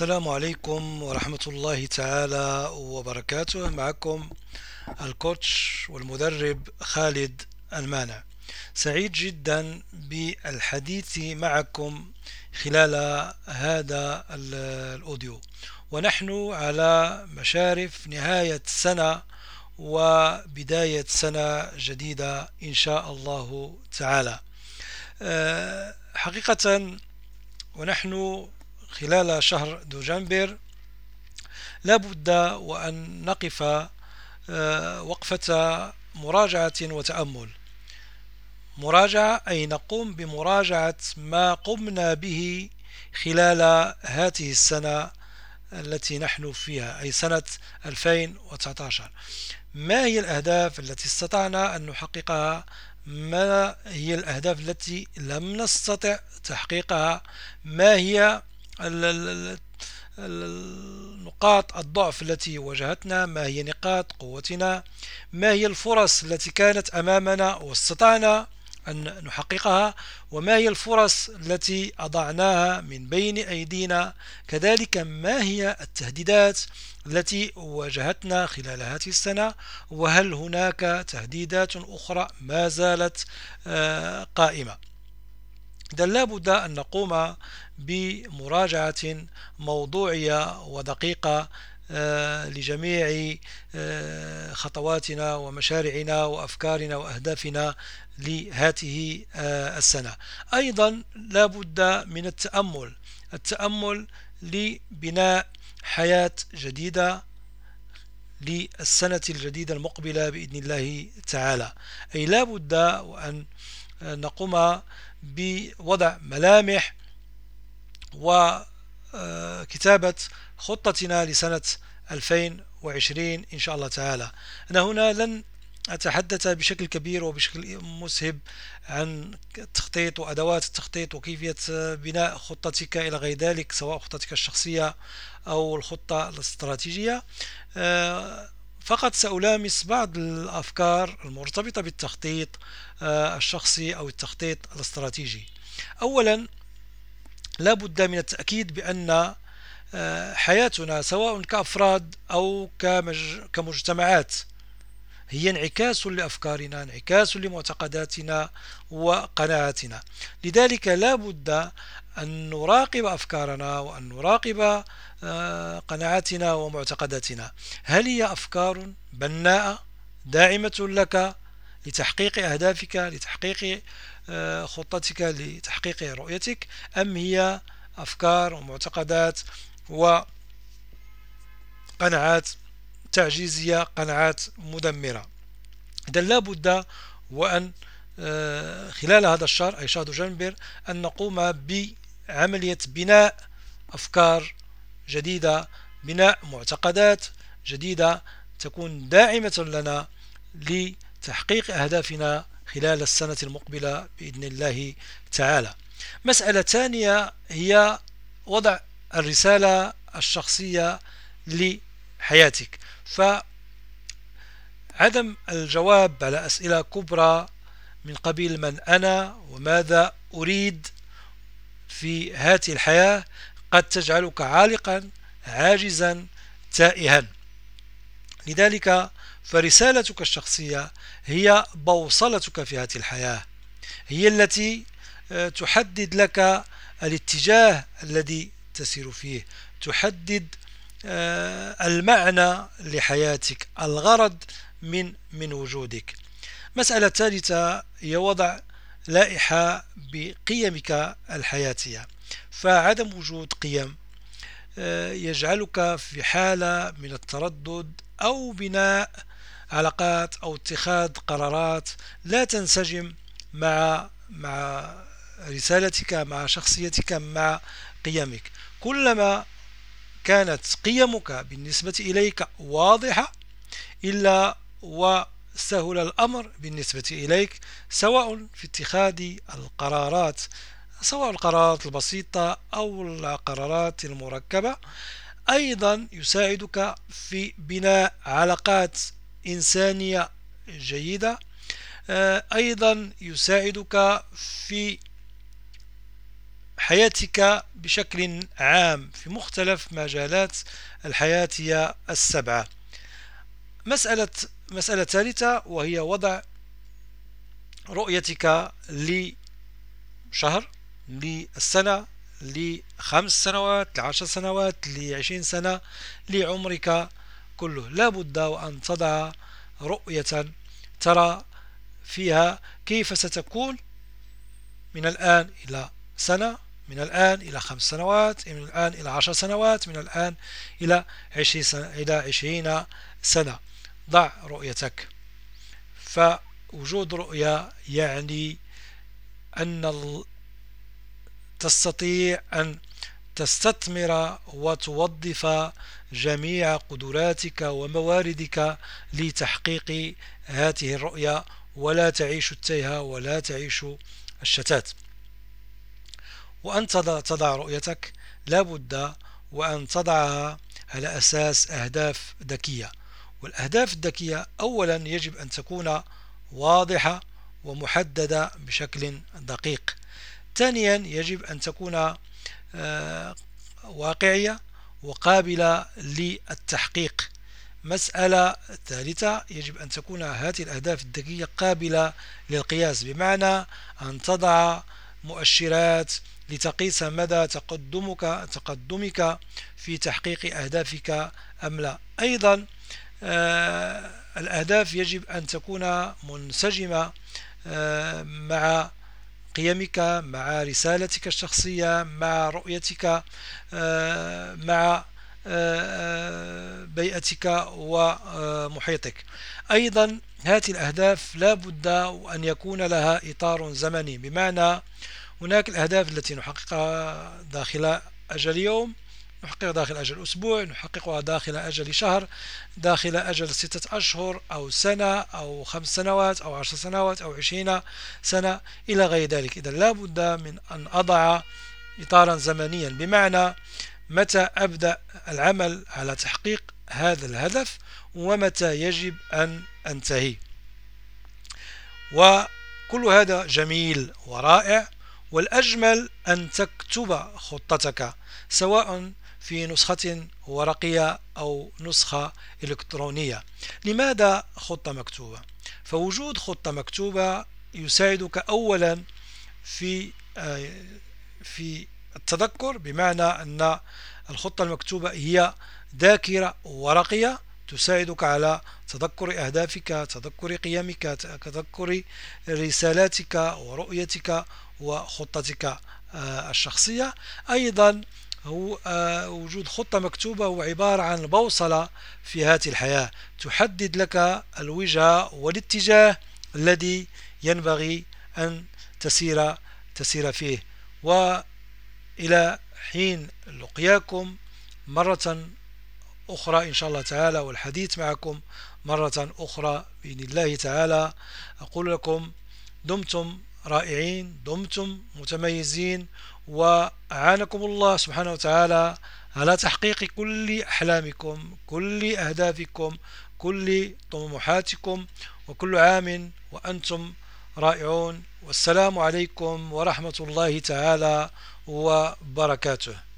السلام عليكم ورحمة الله تعالى وبركاته. معكم الكوتش والمدرب خالد المانع. سعيد جدا بالحديث معكم خلال هذا الأوديو. ونحن على مشارف نهاية سنة وبداية سنة جديدة إن شاء الله تعالى. أه، حقيقة ونحن خلال شهر دجنبر لابد وأن نقف آه، وقفة مراجعة وتأمل. مراجعة أي نقوم بمراجعة ما قمنا به خلال هذه السنة التي نحن فيها أي سنة 2019 ما هي الأهداف التي استطعنا أن نحققها؟ ما هي الأهداف التي لم نستطع تحقيقها؟ ما هي نقاط الضعف التي واجهتنا ما هي نقاط قوتنا ما هي الفرص التي كانت أمامنا واستطعنا أن نحققها وما هي الفرص التي أضعناها من بين أيدينا. كذلك ما هي التهديدات التي واجهتنا خلال هذه السنة؟ وهل هناك تهديدات أخرى؟ ما زالت آه، قائمة. إذا لابد أن نقوم بمراجعة موضوعية ودقيقة آه، لجميع آه، خطواتنا ومشاريعنا وأفكارنا وأهدافنا لهذه آه، السنة. أيضا لا بد من التأمل التأمل لبناء حياة جديدة للسنة الجديدة المقبلة بإذن الله تعالى. أي لا بد وأن نقوم بوضع ملامح وكتابة خطتنا لسنة 2020 إن شاء الله تعالى. أنا هنا لن أتحدث بشكل كبير وبشكل مسهب عن التخطيط وأدوات التخطيط وكيفية بناء خطتك إلى غير ذلك سواء خطتك الشخصية أو الخطة الاستراتيجية. آه، فقط سألامس بعض الأفكار المرتبطة بالتخطيط آه، الشخصي أو التخطيط الاستراتيجي. أولا لا بد من التأكيد بأن آه، حياتنا سواء كأفراد أو كمجتمعات هي انعكاس لأفكارنا انعكاس لمعتقداتنا وقناعاتنا. لذلك لا بد أن نراقب أفكارنا وأن نراقب آه، قناعاتنا ومعتقداتنا. هل هي أفكار بناءة داعمة لك لتحقيق أهدافك لتحقيق آه، خطتك لتحقيق رؤيتك أم هي أفكار ومعتقدات وقناعات تعجيزية قناعات مدمرة؟ إذا لا بد وأن آه، خلال هذا الشهر أي شهر جنبر أن نقوم بعملية بناء أفكار جديدة بناء معتقدات جديدة تكون داعمة لنا لتحقيق أهدافنا خلال السنة المقبلة بإذن الله تعالى. مسألة ثانية هي وضع الرسالة الشخصية لحياتك. فعدم الجواب على أسئلة كبرى من قبيل من أنا وماذا أريد في هذه الحياة قد تجعلك عالقا عاجزا تائها. لذلك فرسالتك الشخصية هي بوصلتك في هذه الحياة. هي التي آه، تحدد لك الاتجاه الذي تسير فيه. تحدد آه، المعنى لحياتك الغرض من من وجودك. مسألة ثالثة هي وضع لائحة بقيمك الحياتية. فعدم وجود قيم آه، يجعلك في حالة من التردد أو بناء علاقات أو اتخاذ قرارات لا تنسجم مع مع رسالتك مع شخصيتك مع قيمك. كلما كانت قيمك بالنسبة إليك واضحة إلا وسهل الأمر بالنسبة إليك سواء في اتخاذ القرارات سواء القرارات البسيطة أو القرارات المركبة. أيضا يساعدك في بناء علاقات إنسانية جيدة. آه، أيضا يساعدك في حياتك بشكل عام في مختلف مجالات الحياة السبعة. مسألة مسألة ثالثة وهي وضع رؤيتك لشهر للسنة لخمس سنوات لعشر سنوات لعشرين سنة لعمرك كله. لا بد وأن تضع رؤية ترى فيها كيف ستكون من الآن إلى سنة من الآن إلى خمس سنوات من الآن إلى عشر سنوات من الآن إلى عشرين سنة, إلى عشرين سنة. ضع رؤيتك. فوجود رؤية يعني أن تستطيع أن تستثمر وتوظف جميع قدراتك ومواردك لتحقيق هذه الرؤية ولا تعيش التيهة ولا تعيش الشتات. وأن تضع رؤيتك لابد وأن تضعها على أساس أهداف ذكية. والأهداف الذكية أولا يجب أن تكون واضحة ومحددة بشكل دقيق. ثانيا يجب أن تكون آه، واقعية وقابلة للتحقيق. مسألة ثالثة يجب أن تكون هذه الأهداف الذكية قابلة للقياس بمعنى أن تضع مؤشرات لتقيس مدى تقدمك تقدمك في تحقيق أهدافك أم لا. أيضا الأهداف يجب أن تكون منسجمة آه، مع قيمك مع رسالتك الشخصية مع رؤيتك آه، مع بيئتك ومحيطك أيضا هذه الأهداف لا بد أن يكون لها إطار زمني. بمعنى هناك الأهداف التي نحققها داخل أجل يوم نحققها داخل أجل أسبوع نحققها داخل أجل شهر داخل أجل ستة أشهر أو سنة أو خمس سنوات أو عشر سنوات أو عشرين سنة إلى غير ذلك. إذا لا بد من أن أضع إطارا زمنيا. بمعنى متى أبدأ العمل على تحقيق هذا الهدف ومتى يجب أن أنتهي. وكل هذا جميل ورائع والأجمل أن تكتب خطتك سواء في نسخة ورقية أو نسخة إلكترونية لماذا خطة مكتوبة؟ فوجود خطة مكتوبة يساعدك أولا في آه، في التذكر بمعنى أن الخطة المكتوبة هي ذاكرة ورقية تساعدك على تذكر أهدافك تذكر قيمك تذكر رسالاتك ورؤيتك وخطتك آه، الشخصية أيضا هو آه، وجود خطة مكتوبة هو عبارة عن بوصلة في هذه الحياة. تحدد لك الوجهة والاتجاه الذي ينبغي أن تسير تسير فيه. وإلى حين لقياكم مرة أخرى إن شاء الله تعالى والحديث معكم مرة أخرى بإذن الله تعالى. أقول لكم دمتم رائعين دمتم متميزين وأعانكم الله سبحانه وتعالى على تحقيق كل أحلامكم كل أهدافكم كل طموحاتكم وكل عام وأنتم رائعون. والسلام عليكم ورحمة الله تعالى وبركاته.